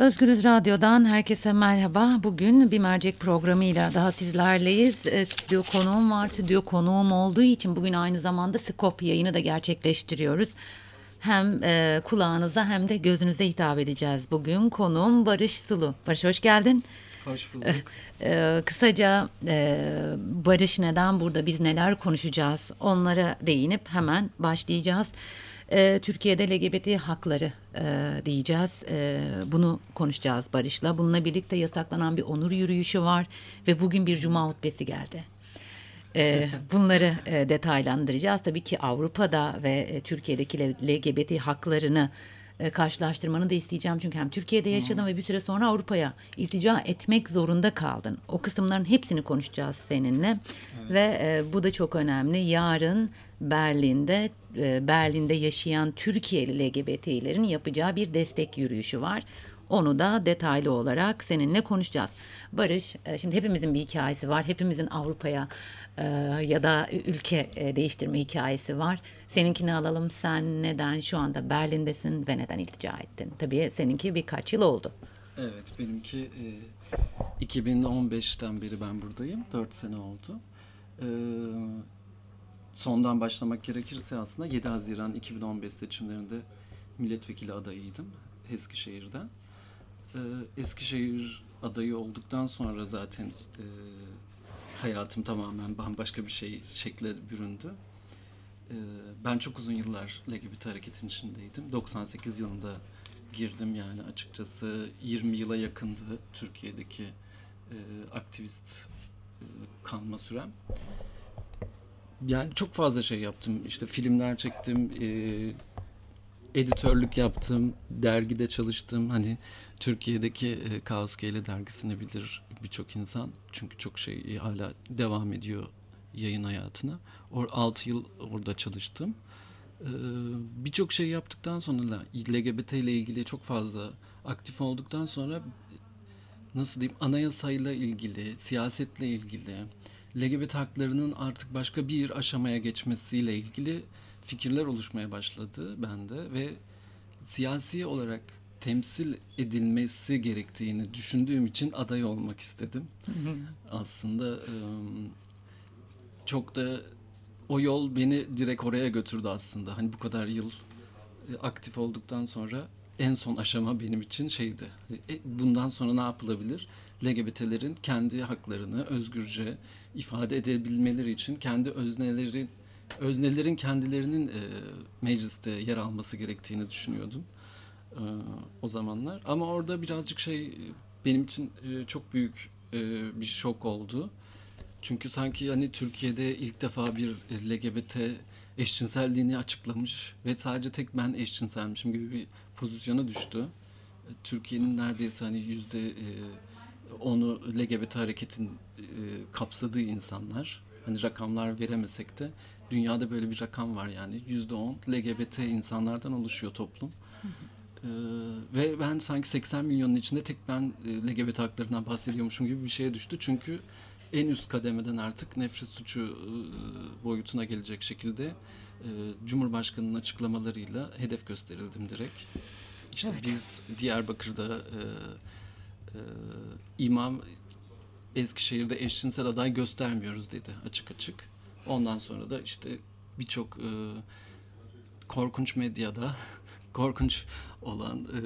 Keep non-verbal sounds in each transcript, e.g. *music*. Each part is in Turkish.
Özgürüz Radyo'dan herkese merhaba. Bugün bir mercek programıyla daha sizlerleyiz. E, stüdyo konuğum var. Stüdyo konuğum olduğu için bugün aynı zamanda Skop yayını da gerçekleştiriyoruz. Hem e, kulağınıza hem de gözünüze hitap edeceğiz bugün. Konuğum Barış Sulu. Barış hoş geldin. Hoş bulduk. *laughs* E, kısaca e, Barış neden burada biz neler konuşacağız onlara değinip hemen başlayacağız e, Türkiye'de LGBT hakları e, diyeceğiz. E, bunu konuşacağız Barış'la. Bununla birlikte yasaklanan bir onur yürüyüşü var ve bugün bir cuma hutbesi geldi. E, bunları e, detaylandıracağız. Tabii ki Avrupa'da ve e, Türkiye'deki LGBT haklarını e, karşılaştırmanı da isteyeceğim. Çünkü hem Türkiye'de yaşadın hmm. ve bir süre sonra Avrupa'ya iltica etmek zorunda kaldın. O kısımların hepsini konuşacağız seninle. Evet. Ve e, bu da çok önemli. Yarın Berlin'de e, Berlin'de yaşayan Türkiye'li LGBT'lerin yapacağı bir destek yürüyüşü var. Onu da detaylı olarak seninle konuşacağız. Barış, e, şimdi hepimizin bir hikayesi var. Hepimizin Avrupa'ya e, ya da ülke değiştirme hikayesi var. Seninkini alalım. Sen neden şu anda Berlin'desin ve neden iltica ettin? Tabii seninki birkaç yıl oldu. Evet, benimki e, 2015'ten beri ben buradayım. 4 sene oldu. E, sondan başlamak gerekirse aslında 7 Haziran 2015 seçimlerinde milletvekili adayıydım Eskişehir'den. Ee, Eskişehir adayı olduktan sonra zaten e, hayatım tamamen bambaşka bir şey şekle büründü. Ee, ben çok uzun yıllar LGBT hareketin içindeydim. 98 yılında girdim yani açıkçası 20 yıla yakındı Türkiye'deki e, aktivist e, kalma sürem yani çok fazla şey yaptım. İşte filmler çektim, e, editörlük yaptım, dergide çalıştım. Hani Türkiye'deki e, Kaos Gele dergisini bilir birçok insan. Çünkü çok şey hala devam ediyor yayın hayatına. Or 6 yıl orada çalıştım. Ee, birçok şey yaptıktan sonra LGBT ile ilgili çok fazla aktif olduktan sonra nasıl diyeyim anayasayla ilgili, siyasetle ilgili, LGBT haklarının artık başka bir aşamaya geçmesiyle ilgili fikirler oluşmaya başladı bende ve siyasi olarak temsil edilmesi gerektiğini düşündüğüm için aday olmak istedim. Aslında çok da o yol beni direkt oraya götürdü aslında. Hani bu kadar yıl aktif olduktan sonra en son aşama benim için şeydi. E, bundan sonra ne yapılabilir? LGBT'lerin kendi haklarını özgürce ifade edebilmeleri için kendi özneleri öznelerin kendilerinin e, mecliste yer alması gerektiğini düşünüyordum e, o zamanlar. Ama orada birazcık şey benim için e, çok büyük e, bir şok oldu. Çünkü sanki hani Türkiye'de ilk defa bir LGBT eşcinselliğini açıklamış ve sadece tek ben eşcinselmişim gibi bir pozisyona düştü. Türkiye'nin neredeyse hani yüzde onu LGBT hareketin kapsadığı insanlar. Hani rakamlar veremesek de dünyada böyle bir rakam var yani yüzde on LGBT insanlardan oluşuyor toplum. Ee, ve ben sanki 80 milyonun içinde tek ben e, LGBT haklarından bahsediyormuşum gibi bir şeye düştü. Çünkü en üst kademeden artık nefret suçu e, boyutuna gelecek şekilde e, Cumhurbaşkanı'nın açıklamalarıyla hedef gösterildim direkt. İşte evet. biz Diyarbakır'da e, e, imam Eskişehir'de eşcinsel aday göstermiyoruz dedi açık açık. Ondan sonra da işte birçok e, korkunç medyada korkunç olan e,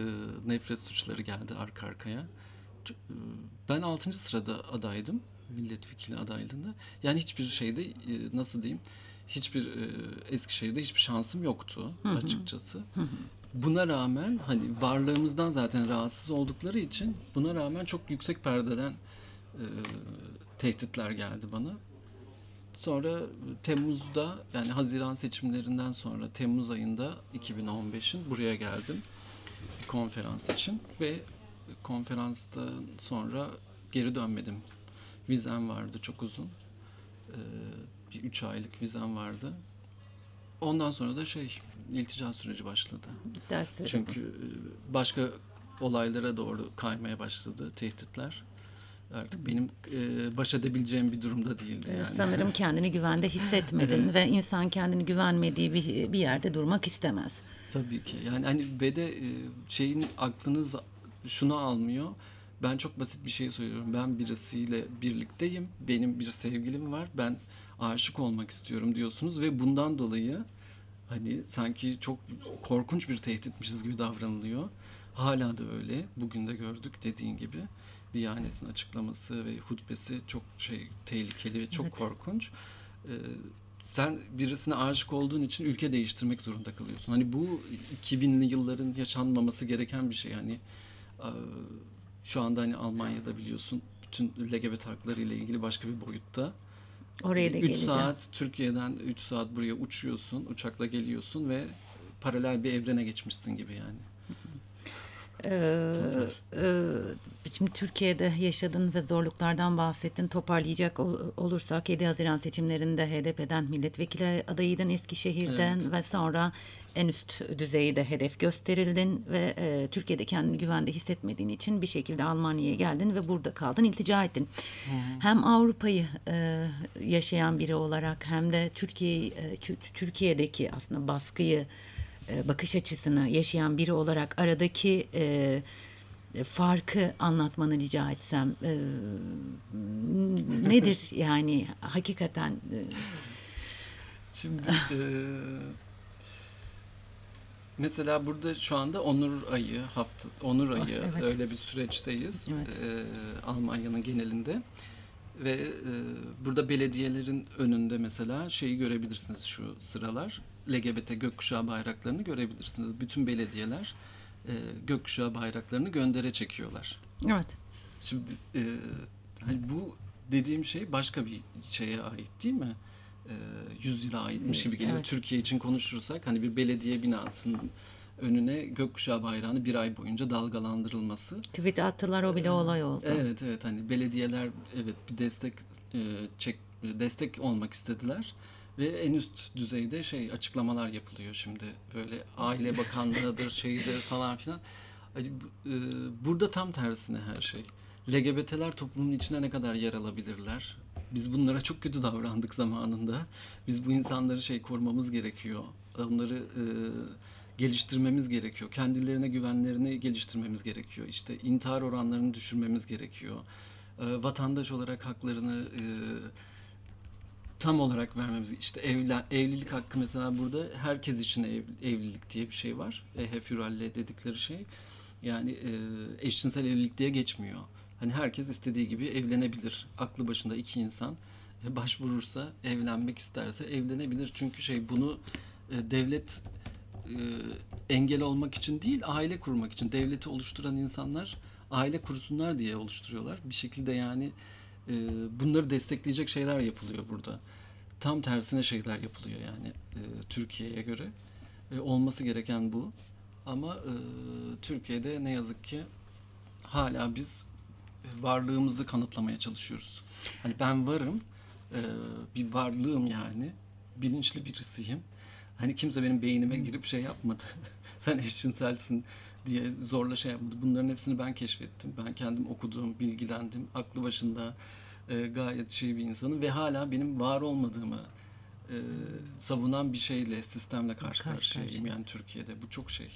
nefret suçları geldi arka arkaya. E, ben 6. sırada adaydım milletvekili adaylığında. Yani hiçbir şeyde e, nasıl diyeyim hiçbir e, Eskişehir'de hiçbir şansım yoktu açıkçası. Buna rağmen hani varlığımızdan zaten rahatsız oldukları için buna rağmen çok yüksek perdeden e, tehditler geldi bana. Sonra Temmuz'da yani Haziran seçimlerinden sonra Temmuz ayında 2015'in buraya geldim bir konferans için ve konferanstan sonra geri dönmedim. Vizem vardı çok uzun. Ee, bir üç aylık vizem vardı. Ondan sonra da şey iltica süreci başladı. Ders Çünkü başka olaylara doğru kaymaya başladı tehditler. Artık benim e, baş edebileceğim bir durumda değildi yani. Sanırım *laughs* kendini güvende hissetmedin evet. ve insan kendini güvenmediği bir, bir yerde durmak istemez. Tabii ki. Yani hani ve de e, şeyin aklınız şunu almıyor. Ben çok basit bir şey söylüyorum. Ben birisiyle birlikteyim. Benim bir sevgilim var. Ben aşık olmak istiyorum diyorsunuz ve bundan dolayı hani sanki çok korkunç bir tehditmişiz gibi davranılıyor. Hala da öyle. Bugün de gördük dediğin gibi. Diyanet'in açıklaması ve hutbesi çok şey tehlikeli ve çok Evet. korkunç. Ee, sen birisine aşık olduğun için ülke değiştirmek zorunda kalıyorsun. Hani bu 2000'li yılların yaşanmaması gereken bir şey. Hani e, şu anda hani Almanya'da biliyorsun bütün LGBT hakları ile ilgili başka bir boyutta. Oraya da 3 geleceğim. saat Türkiye'den 3 saat buraya uçuyorsun, uçakla geliyorsun ve paralel bir evrene geçmişsin gibi yani. Ee, e, şimdi Türkiye'de yaşadığın ve zorluklardan bahsettin. Toparlayacak ol- olursak 7 Haziran seçimlerinde HDP'den milletvekili adayıydın Eskişehir'den Evet. ve sonra en üst düzeyde hedef gösterildin ve e, Türkiye'de kendini güvende hissetmediğin için bir şekilde Almanya'ya geldin ve burada kaldın, iltica ettin. Hem Avrupa'yı e, yaşayan biri olarak hem de Türkiye e, Türkiye'deki aslında baskıyı e, bakış açısını yaşayan biri olarak aradaki e, e, farkı anlatmanı rica etsem e, nedir *laughs* yani hakikaten e, Şimdi eee, mesela burada şu anda Onur Ayı hafta Onur Ah, Ayı evet. öyle bir süreçteyiz Evet. eee, Almanya'nın genelinde ve eee, burada belediyelerin önünde mesela şeyi görebilirsiniz şu sıralar LGBT gökkuşağı bayraklarını görebilirsiniz. Bütün belediyeler eee, gökkuşağı bayraklarını göndere çekiyorlar. evet Şimdi e, hani bu dediğim şey başka bir şeye ait değil mi? E, yüzyıla aitmiş gibi geliyor. Evet. Türkiye için konuşursak hani bir belediye binasının önüne gökkuşağı bayrağını bir ay boyunca dalgalandırılması. tweet attılar o bile olay oldu. Evet evet hani belediyeler evet bir destek e, çek destek olmak istediler ve en üst düzeyde şey açıklamalar yapılıyor şimdi böyle aile bakanlığıdır şeydir falan filan. E, burada tam tersine her şey. LGBT'ler toplumun içine ne kadar yer alabilirler? Biz bunlara çok kötü davrandık zamanında. Biz bu insanları şey korumamız gerekiyor. Onları e, geliştirmemiz gerekiyor. Kendilerine güvenlerini geliştirmemiz gerekiyor. İşte intihar oranlarını düşürmemiz gerekiyor. E, vatandaş olarak haklarını e, tam olarak vermemiz. İşte evlen, evlilik hakkı mesela burada herkes için ev, evlilik diye bir şey var. Ehe füralle dedikleri şey. Yani e, eşcinsel evlilik diye geçmiyor. Hani herkes istediği gibi evlenebilir. Aklı başında iki insan e, başvurursa, evlenmek isterse evlenebilir. Çünkü şey bunu e, devlet e, engel olmak için değil, aile kurmak için. Devleti oluşturan insanlar aile kursunlar diye oluşturuyorlar. Bir şekilde yani e, bunları destekleyecek şeyler yapılıyor burada. Tam tersine şeyler yapılıyor yani e, Türkiye'ye göre. E, olması gereken bu. Ama e, Türkiye'de ne yazık ki hala biz varlığımızı kanıtlamaya çalışıyoruz. Hani ben varım, e, bir varlığım yani, bilinçli birisiyim. Hani kimse benim beynime girip şey yapmadı. *laughs* Sen eşcinselsin diye zorla şey yapmadı. Bunların hepsini ben keşfettim. Ben kendim okudum, bilgilendim. Aklı başında e, gayet şey bir insanım ve hala benim var olmadığımı e, savunan bir şeyle, sistemle karşı Karşı karşıyayım karşıyayız. yani Türkiye'de. Bu çok şey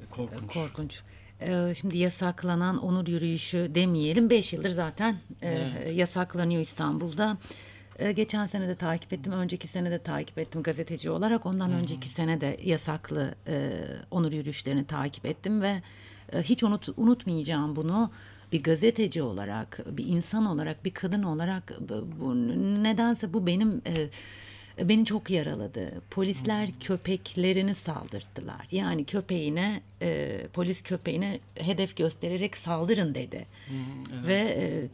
e, korkunç. Korkunç. Ee, şimdi yasaklanan onur yürüyüşü demeyelim. 5 yıldır zaten e, Evet. yasaklanıyor İstanbul'da. E, geçen sene de takip ettim, önceki sene de takip ettim gazeteci olarak. Ondan önceki sene de yasaklı e, onur yürüyüşlerini takip ettim ve e, hiç unut, unutmayacağım bunu. Bir gazeteci olarak, bir insan olarak, bir kadın olarak bu, nedense bu benim e, beni çok yaraladı. Polisler köpeklerini saldırttılar. Yani köpeğine, e, polis köpeğine hedef göstererek saldırın dedi. evet. Ve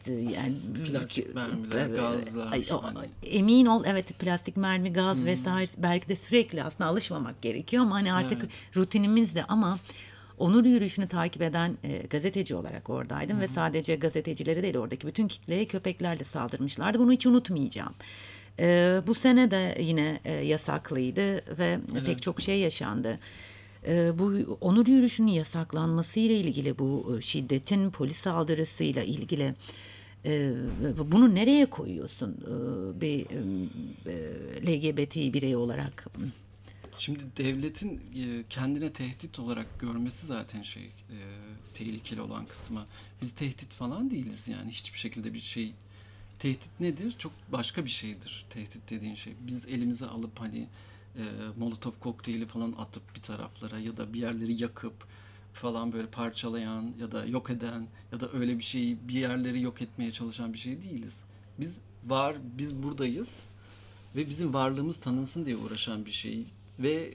e, yani Plastik mermiler, e, gazlar, ay, o- hani. Emin ol evet plastik mermi, gaz vesaire belki de sürekli aslında alışmamak gerekiyor ama hani artık Evet. rutinimizde ama Onur yürüyüşünü takip eden e, gazeteci olarak oradaydım ve sadece gazetecileri değil oradaki bütün kitleye köpeklerle saldırmışlardı. Bunu hiç unutmayacağım. E, bu sene de yine e, yasaklıydı ve pek çok şey yaşandı. E, bu onur yürüyüşünün yasaklanması ile ilgili bu e, şiddetin polis saldırısıyla ilgili e, bunu nereye koyuyorsun e, bir e, LGBT birey olarak? Şimdi devletin e, kendine tehdit olarak görmesi zaten şey e, tehlikeli olan kısmı. Biz tehdit falan değiliz yani hiçbir şekilde bir şey. Tehdit nedir? Çok başka bir şeydir tehdit dediğin şey. Biz elimize alıp hani e, Molotov kokteyli falan atıp bir taraflara ya da bir yerleri yakıp falan böyle parçalayan ya da yok eden ya da öyle bir şeyi bir yerleri yok etmeye çalışan bir şey değiliz. Biz var, biz buradayız ve bizim varlığımız tanınsın diye uğraşan bir şey ve e,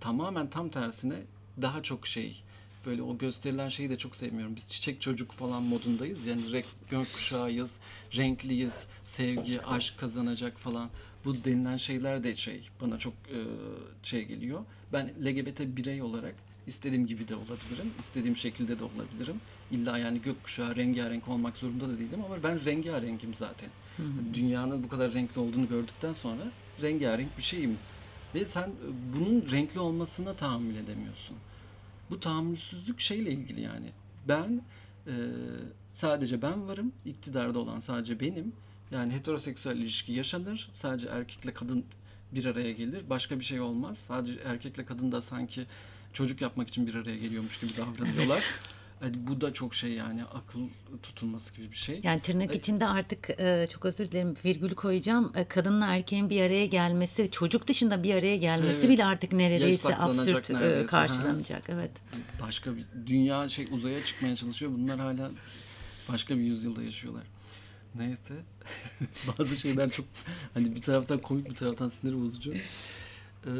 tamamen tam tersine daha çok şey böyle o gösterilen şeyi de çok sevmiyorum. Biz çiçek çocuk falan modundayız. Yani renk, gökkuşağıyız, renkliyiz, sevgi, aşk kazanacak falan. Bu denilen şeyler de şey bana çok e, şey geliyor. Ben LGBT birey olarak istediğim gibi de olabilirim. istediğim şekilde de olabilirim. İlla yani gökkuşağı rengarenk olmak zorunda da değilim ama ben rengarengim zaten. Hı hı. Dünyanın bu kadar renkli olduğunu gördükten sonra rengarenk bir şeyim. Ve sen e, bunun renkli olmasına tahammül edemiyorsun. Bu tahammülsüzlük şeyle ilgili yani. Ben e, sadece ben varım, iktidarda olan sadece benim. Yani heteroseksüel ilişki yaşanır. Sadece erkekle kadın bir araya gelir. Başka bir şey olmaz. Sadece erkekle kadın da sanki çocuk yapmak için bir araya geliyormuş gibi davranıyorlar. *laughs* Yani bu da çok şey yani akıl tutulması gibi bir şey. Yani tırnak içinde artık e, çok özür dilerim virgül koyacağım. E, kadınla erkeğin bir araya gelmesi, çocuk dışında bir araya gelmesi evet. bile artık neredeyse absürt e, neredeyse. karşılanacak. Evet. Başka bir dünya şey uzaya çıkmaya çalışıyor. Bunlar hala başka bir yüzyılda yaşıyorlar. Neyse. *laughs* Bazı şeyler çok hani bir taraftan komik bir taraftan sinir bozucu. Ee,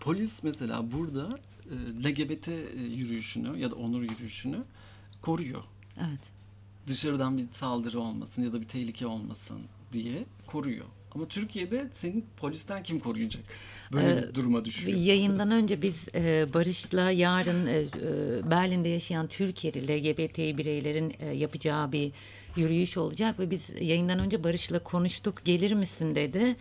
polis mesela burada LGBT e, yürüyüşünü ya da onur yürüyüşünü koruyor. Evet. Dışarıdan bir saldırı olmasın ya da bir tehlike olmasın diye koruyor. Ama Türkiye'de senin polisten kim koruyacak? Böyle ee, bir duruma düşüyor. Yayından önce biz e, Barış'la yarın e, e Berlin'de yaşayan Türkiye'li LGBT bireylerin e, yapacağı bir yürüyüş olacak ve biz yayından önce Barış'la konuştuk. Gelir misin dedi.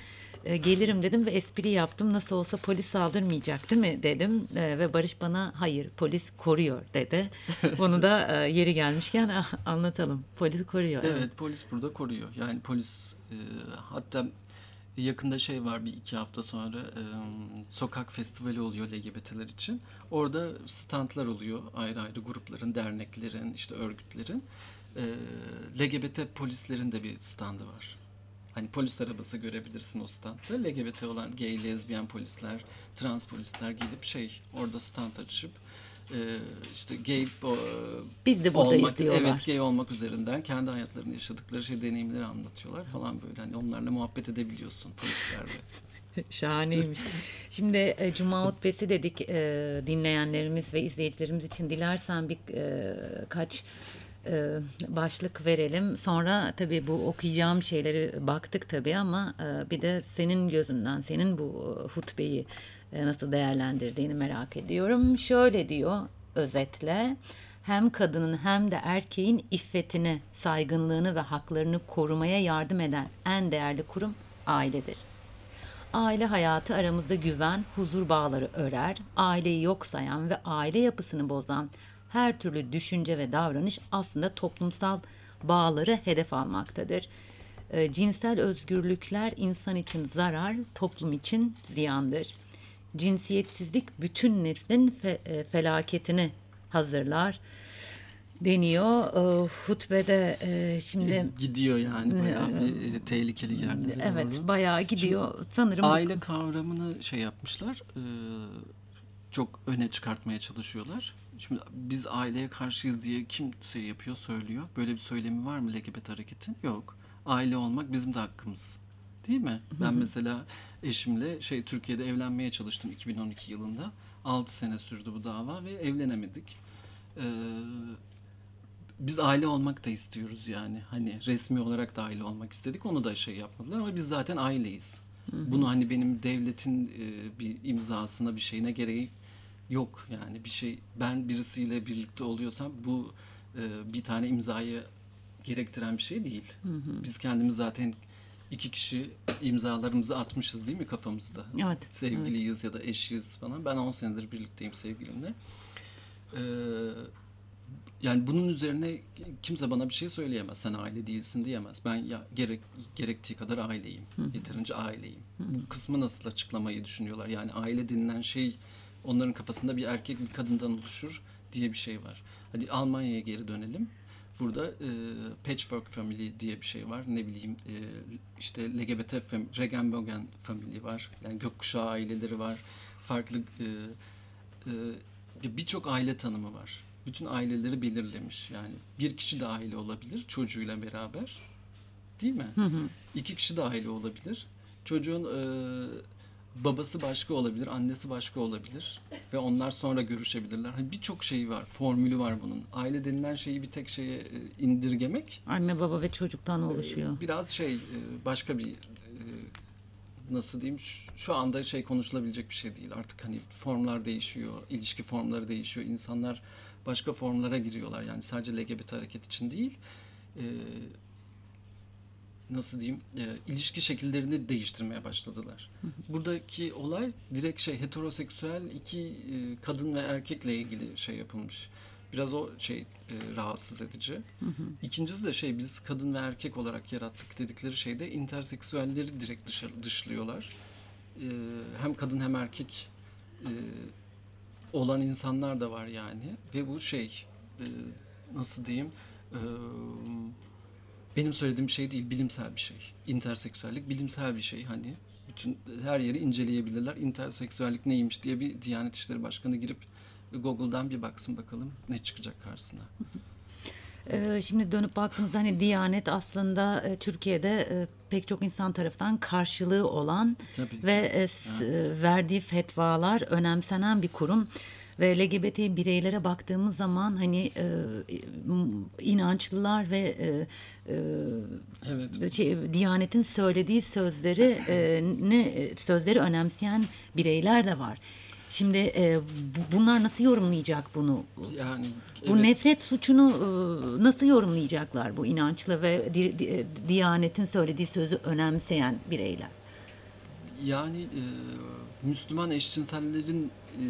E, gelirim dedim ve espri yaptım. Nasıl olsa polis saldırmayacak değil mi dedim. E, ve Barış bana hayır polis koruyor dedi. *laughs* Bunu da e, yeri gelmişken anlatalım. Polis koruyor. Evet, evet polis burada koruyor. Yani polis e, hatta yakında şey var bir iki hafta sonra e, sokak festivali oluyor LGBT'ler için. Orada standlar oluyor ayrı ayrı grupların, derneklerin, işte örgütlerin. E, LGBT polislerin de bir standı var. Hani polis arabası görebilirsin o standta. LGBT olan gay, lezbiyen polisler, trans polisler gelip şey orada stand açıp e, işte gay o, Biz de buradayız olmak, diyorlar. Evet gay olmak üzerinden kendi hayatlarını yaşadıkları şey deneyimleri anlatıyorlar falan böyle. Hani onlarla muhabbet edebiliyorsun polislerle. *laughs* Şahaneymiş. Şimdi e, Cuma hutbesi dedik e, dinleyenlerimiz ve izleyicilerimiz için dilersen bir e, kaç başlık verelim. Sonra tabii bu okuyacağım şeyleri baktık tabii ama e, bir de senin gözünden, senin bu e, hutbeyi e, nasıl değerlendirdiğini merak ediyorum. Şöyle diyor özetle hem kadının hem de erkeğin iffetini, saygınlığını ve haklarını korumaya yardım eden en değerli kurum ailedir. Aile hayatı aramızda güven, huzur bağları örer, aileyi yok sayan ve aile yapısını bozan her türlü düşünce ve davranış aslında toplumsal bağları hedef almaktadır. E, cinsel özgürlükler insan için zarar, toplum için ziyandır. Cinsiyetsizlik bütün neslin fe, e, felaketini hazırlar deniyor. E, hutbede e, şimdi *laughs* gidiyor yani bayağı e, bir e, tehlikeli yerlere Evet, doğru. bayağı gidiyor. Şimdi, Sanırım aile bu... kavramını şey yapmışlar. E, çok öne çıkartmaya çalışıyorlar. Şimdi biz aileye karşıyız diye kim şey yapıyor, söylüyor. Böyle bir söylemi var mı LGBT hareketin? Yok. Aile olmak bizim de hakkımız. Değil mi? Ben mesela eşimle şey Türkiye'de evlenmeye çalıştım 2012 yılında. 6 sene sürdü bu dava ve evlenemedik. Ee, biz aile olmak da istiyoruz yani. Hani resmi olarak da aile olmak istedik. Onu da şey yapmadılar ama biz zaten aileyiz. Bunu hani benim devletin e, bir imzasına bir şeyine gereği yok yani bir şey ben birisiyle birlikte oluyorsam bu e, bir tane imzayı gerektiren bir şey değil. Hı hı. Biz kendimiz zaten iki kişi imzalarımızı atmışız değil mi kafamızda? Evet. Sevgiliyiz evet. ya da eşiyiz falan. Ben 10 senedir birlikteyim sevgilimle. Ee, yani bunun üzerine kimse bana bir şey söyleyemez. Sen aile değilsin diyemez. Ben ya gerek gerektiği kadar aileyim. Yeterince aileyim. Bu kısmı nasıl açıklamayı düşünüyorlar? Yani aile denilen şey onların kafasında bir erkek bir kadından oluşur diye bir şey var. Hadi Almanya'ya geri dönelim. Burada e, Patchwork Family diye bir şey var. Ne bileyim e, işte LGBT fam- Regenbogen Family var. Yani gökkuşağı aileleri var. Farklı e, e, birçok aile tanımı var. Bütün aileleri belirlemiş. Yani bir kişi de aile olabilir çocuğuyla beraber. Değil mi? İki kişi de aile olabilir. Çocuğun e, babası başka olabilir, annesi başka olabilir ve onlar sonra görüşebilirler. Hani birçok şeyi var, formülü var bunun. Aile denilen şeyi bir tek şeye e, indirgemek Anne baba ve çocuktan oluşuyor. e, biraz şey e, başka bir nasıl diyeyim şu anda şey konuşulabilecek bir şey değil. Artık hani formlar değişiyor, ilişki formları değişiyor. İnsanlar başka formlara giriyorlar. Yani sadece LGBT hareket için değil. Nasıl diyeyim e, ilişki şekillerini değiştirmeye başladılar. Buradaki olay direkt şey heteroseksüel iki e, kadın ve erkekle ilgili şey yapılmış. Biraz o şey e, rahatsız edici. İkincisi de şey biz kadın ve erkek olarak yarattık dedikleri şeyde interseksüelleri direkt dışarı, dışlıyorlar. E, hem kadın hem erkek e, olan insanlar da var yani ve bu şey e, nasıl diyeyim e, benim söylediğim şey değil bilimsel bir şey. İnterseksüellik bilimsel bir şey hani bütün her yeri inceleyebilirler. İnterseksüellik neymiş diye bir Diyanet İşleri Başkanı girip Google'dan bir baksın bakalım ne çıkacak karşısına. Ee, şimdi dönüp baktığımızda hani Diyanet aslında e, Türkiye'de e, pek çok insan tarafından karşılığı olan Tabii. ve e, e, verdiği fetvalar önemsenen bir kurum ve LGBT bireylere baktığımız zaman hani e, inançlılar ve e, e, Evet. şey, Diyanet'in söylediği sözleri e, ne e, sözleri önemseyen bireyler de var. Şimdi e, bu- bunlar nasıl yorumlayacak bunu? Yani Bu evet. nefret suçunu e, nasıl yorumlayacaklar bu inançlı ve di- di- Diyanet'in söylediği sözü önemseyen bireyler? Yani e, Müslüman eşcinsellerin e,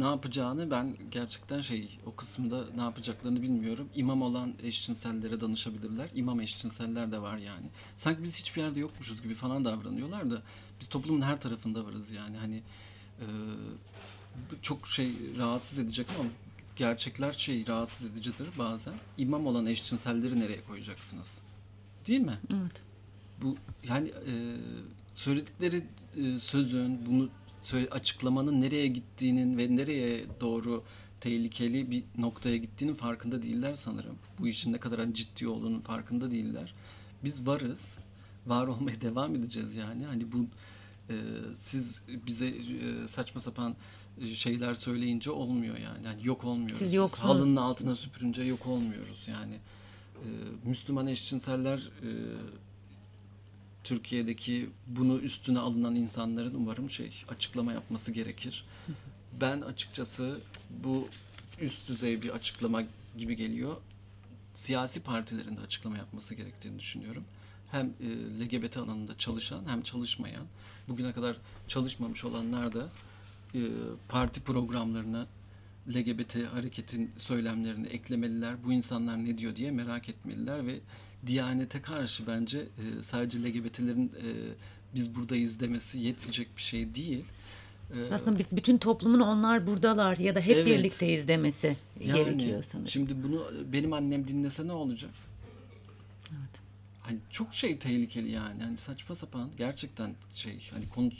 ne yapacağını ben gerçekten şey o kısımda ne yapacaklarını bilmiyorum. İmam olan eşcinsellere danışabilirler. İmam eşcinseller de var yani. Sanki biz hiçbir yerde yokmuşuz gibi falan davranıyorlar da biz toplumun her tarafında varız yani. Hani e, çok şey rahatsız edecek ama gerçekler şey rahatsız edicidir bazen. İmam olan eşcinselleri nereye koyacaksınız? Değil mi? Evet. bu yani e, söyledikleri e, sözün bunu açıklamanın nereye gittiğinin ve nereye doğru tehlikeli bir noktaya gittiğinin farkında değiller sanırım. Bu işin ne kadar hani ciddi olduğunun farkında değiller. Biz varız. Var olmaya *laughs* devam edeceğiz yani. Hani bu e, siz bize e, saçma sapan e, şeyler söyleyince olmuyor yani. yani yok olmuyoruz. Siz yoksunuz. halının altına süpürünce yok olmuyoruz yani. E, Müslüman eşcinseller e, Türkiye'deki bunu üstüne alınan insanların umarım şey açıklama yapması gerekir. Ben açıkçası bu üst düzey bir açıklama gibi geliyor. Siyasi partilerin de açıklama yapması gerektiğini düşünüyorum. Hem e, LGBT alanında çalışan hem çalışmayan, bugüne kadar çalışmamış olanlar da e, parti programlarına LGBT hareketin söylemlerini eklemeliler. Bu insanlar ne diyor diye merak etmeliler ve Diyanete karşı bence e, sadece LGBT'lerin e, biz buradayız demesi yetecek bir şey değil. E, Aslında bütün toplumun onlar buradalar ya da hep Evet. birlikteyiz demesi yani gerekiyor sanırım. Şimdi bunu benim annem dinlese ne olacak? Evet. Hani çok şey tehlikeli yani. Hani saçma sapan gerçekten şey hani konu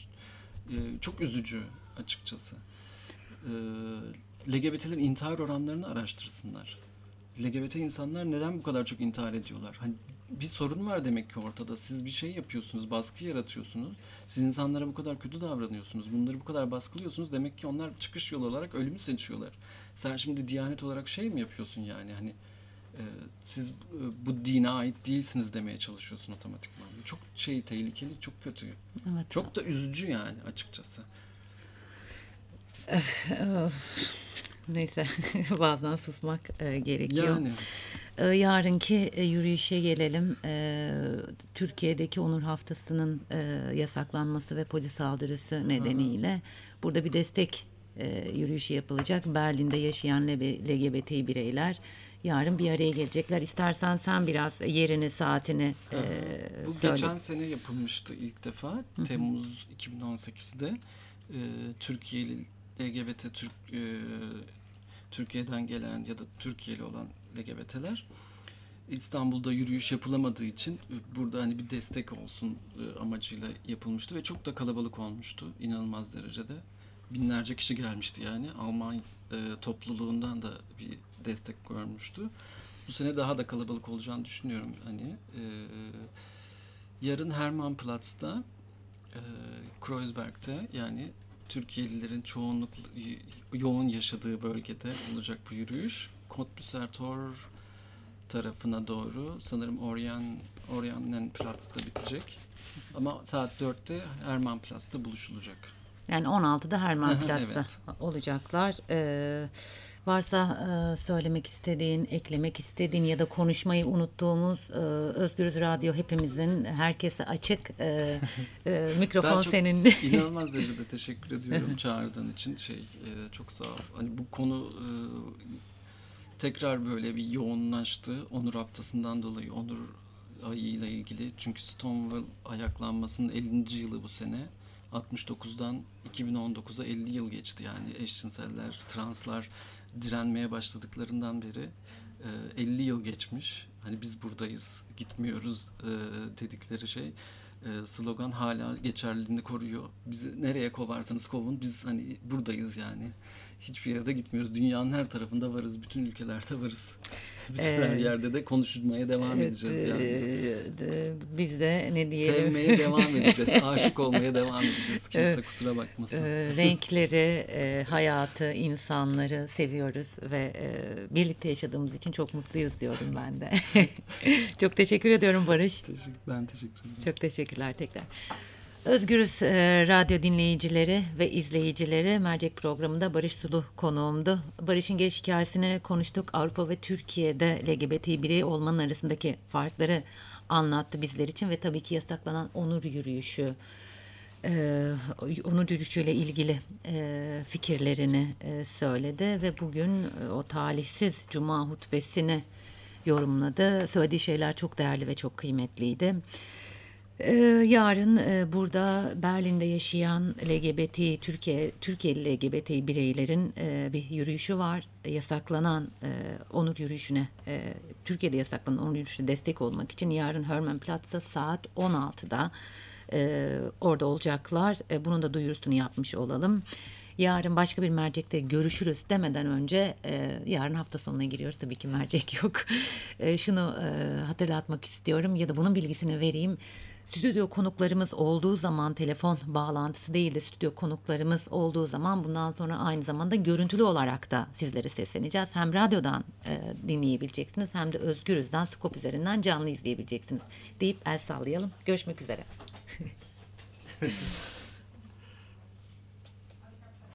e, çok üzücü açıkçası. E, LGBT'lerin intihar oranlarını araştırsınlar. LGBT insanlar neden bu kadar çok intihar ediyorlar? Hani bir sorun var demek ki ortada. Siz bir şey yapıyorsunuz, baskı yaratıyorsunuz. Siz insanlara bu kadar kötü davranıyorsunuz. Bunları bu kadar baskılıyorsunuz. Demek ki onlar çıkış yolu olarak ölümü seçiyorlar. Sen şimdi diyanet olarak şey mi yapıyorsun yani? Hani e, siz e, bu dine ait değilsiniz demeye çalışıyorsun otomatikman. Çok şey tehlikeli, çok kötü. Evet. Çok da üzücü yani açıkçası. Neyse *laughs* bazen susmak e, gerekiyor. Yani E, yarınki e, yürüyüşe gelelim. E, Türkiye'deki Onur Haftası'nın e, yasaklanması ve polis saldırısı nedeniyle burada bir destek e, yürüyüşü yapılacak. Berlin'de yaşayan LGBT bireyler yarın bir araya gelecekler. İstersen sen biraz yerini, saatini e, Bu söyle. geçen sene yapılmıştı ilk defa. Temmuz 2018'de. E, Türkiye'li LGBT Türk e, Türkiye'den gelen ya da Türkiye'li olan LGBT'ler İstanbul'da yürüyüş yapılamadığı için e, burada hani bir destek olsun e, amacıyla yapılmıştı ve çok da kalabalık olmuştu inanılmaz derecede. Binlerce kişi gelmişti yani. Alman e, topluluğundan da bir destek görmüştü. Bu sene daha da kalabalık olacağını düşünüyorum. Hani e, yarın Hermannplatz'ta e, Kreuzberg'te yani Türkiye'lilerin çoğunluk yoğun yaşadığı bölgede olacak bu yürüyüş. Cottbusser Tor tarafına doğru sanırım Orient Orientplatz'ta bitecek. Ama saat 4'te Hermannplatz'ta buluşulacak. Yani 16'da Hermannplatz'ta Evet. olacaklar. Ee, varsa e, söylemek istediğin, eklemek istediğin ya da konuşmayı unuttuğumuz e, Özgürüz Radyo hepimizin herkese açık. E, e, *laughs* mikrofon Ben çok senin. *laughs* inanılmaz *laughs* derecede teşekkür ediyorum çağırdığın için. Şey e, çok sağ ol. Hani bu konu e, tekrar böyle bir yoğunlaştı. Onur haftasından dolayı Onur ayıyla ilgili. Çünkü Stonewall ayaklanmasının 50. yılı bu sene. 69'dan 2019'a 50 yıl geçti yani eşcinseller, translar direnmeye başladıklarından beri e, 50 yıl geçmiş. Hani biz buradayız, gitmiyoruz e, dedikleri şey e, slogan hala geçerliliğini koruyor. Bizi nereye kovarsanız kovun biz hani buradayız yani. Hiçbir yere de gitmiyoruz. Dünyanın her tarafında varız. Bütün ülkelerde varız. *laughs* Bütün her Evet. yerde de konuşmaya devam Evet, edeceğiz yani. e, de- biz de ne diyelim? Sevmeye devam *laughs* edeceğiz. Aşık olmaya devam edeceğiz. Kimse Evet. kusura bakmasın. E, renkleri, e, hayatı, insanları seviyoruz ve e, birlikte yaşadığımız için çok mutluyuz diyorum ben de. *laughs* çok teşekkür ediyorum Barış. Teşekkür, ben teşekkür ederim. Çok teşekkürler tekrar. Özgürüz e, radyo dinleyicileri ve izleyicileri mercek programında Barış Sulu konuğumdu. Barış'ın geliş hikayesini konuştuk. Avrupa ve Türkiye'de LGBT birey olmanın arasındaki farkları anlattı bizler için ve tabii ki yasaklanan onur yürüyüşü, e, onur yürüyüşüyle ilgili e, fikirlerini e, söyledi ve bugün e, o talihsiz cuma hutbesini yorumladı. Söylediği şeyler çok değerli ve çok kıymetliydi. Ee, yarın e, burada Berlin'de yaşayan LGBT Türkiye Türkiye'li LGBT bireylerin e, bir yürüyüşü var. Yasaklanan e, onur yürüyüşüne Türkiye'de yasaklanan onur yürüyüşüne destek olmak için yarın Hermannplatz'ta saat 16'da e, orada olacaklar. Bunun da duyurusunu yapmış olalım. Yarın başka bir mercekte görüşürüz demeden önce e, yarın hafta sonuna giriyoruz tabii ki mercek yok. *laughs* E, şunu e, hatırlatmak istiyorum ya da bunun bilgisini vereyim. Stüdyo konuklarımız olduğu zaman telefon bağlantısı değil de stüdyo konuklarımız olduğu zaman bundan sonra aynı zamanda görüntülü olarak da sizlere sesleneceğiz. Hem radyodan e, dinleyebileceksiniz hem de Özgürüz'den Skop üzerinden canlı izleyebileceksiniz deyip el sallayalım. Görüşmek üzere. *laughs*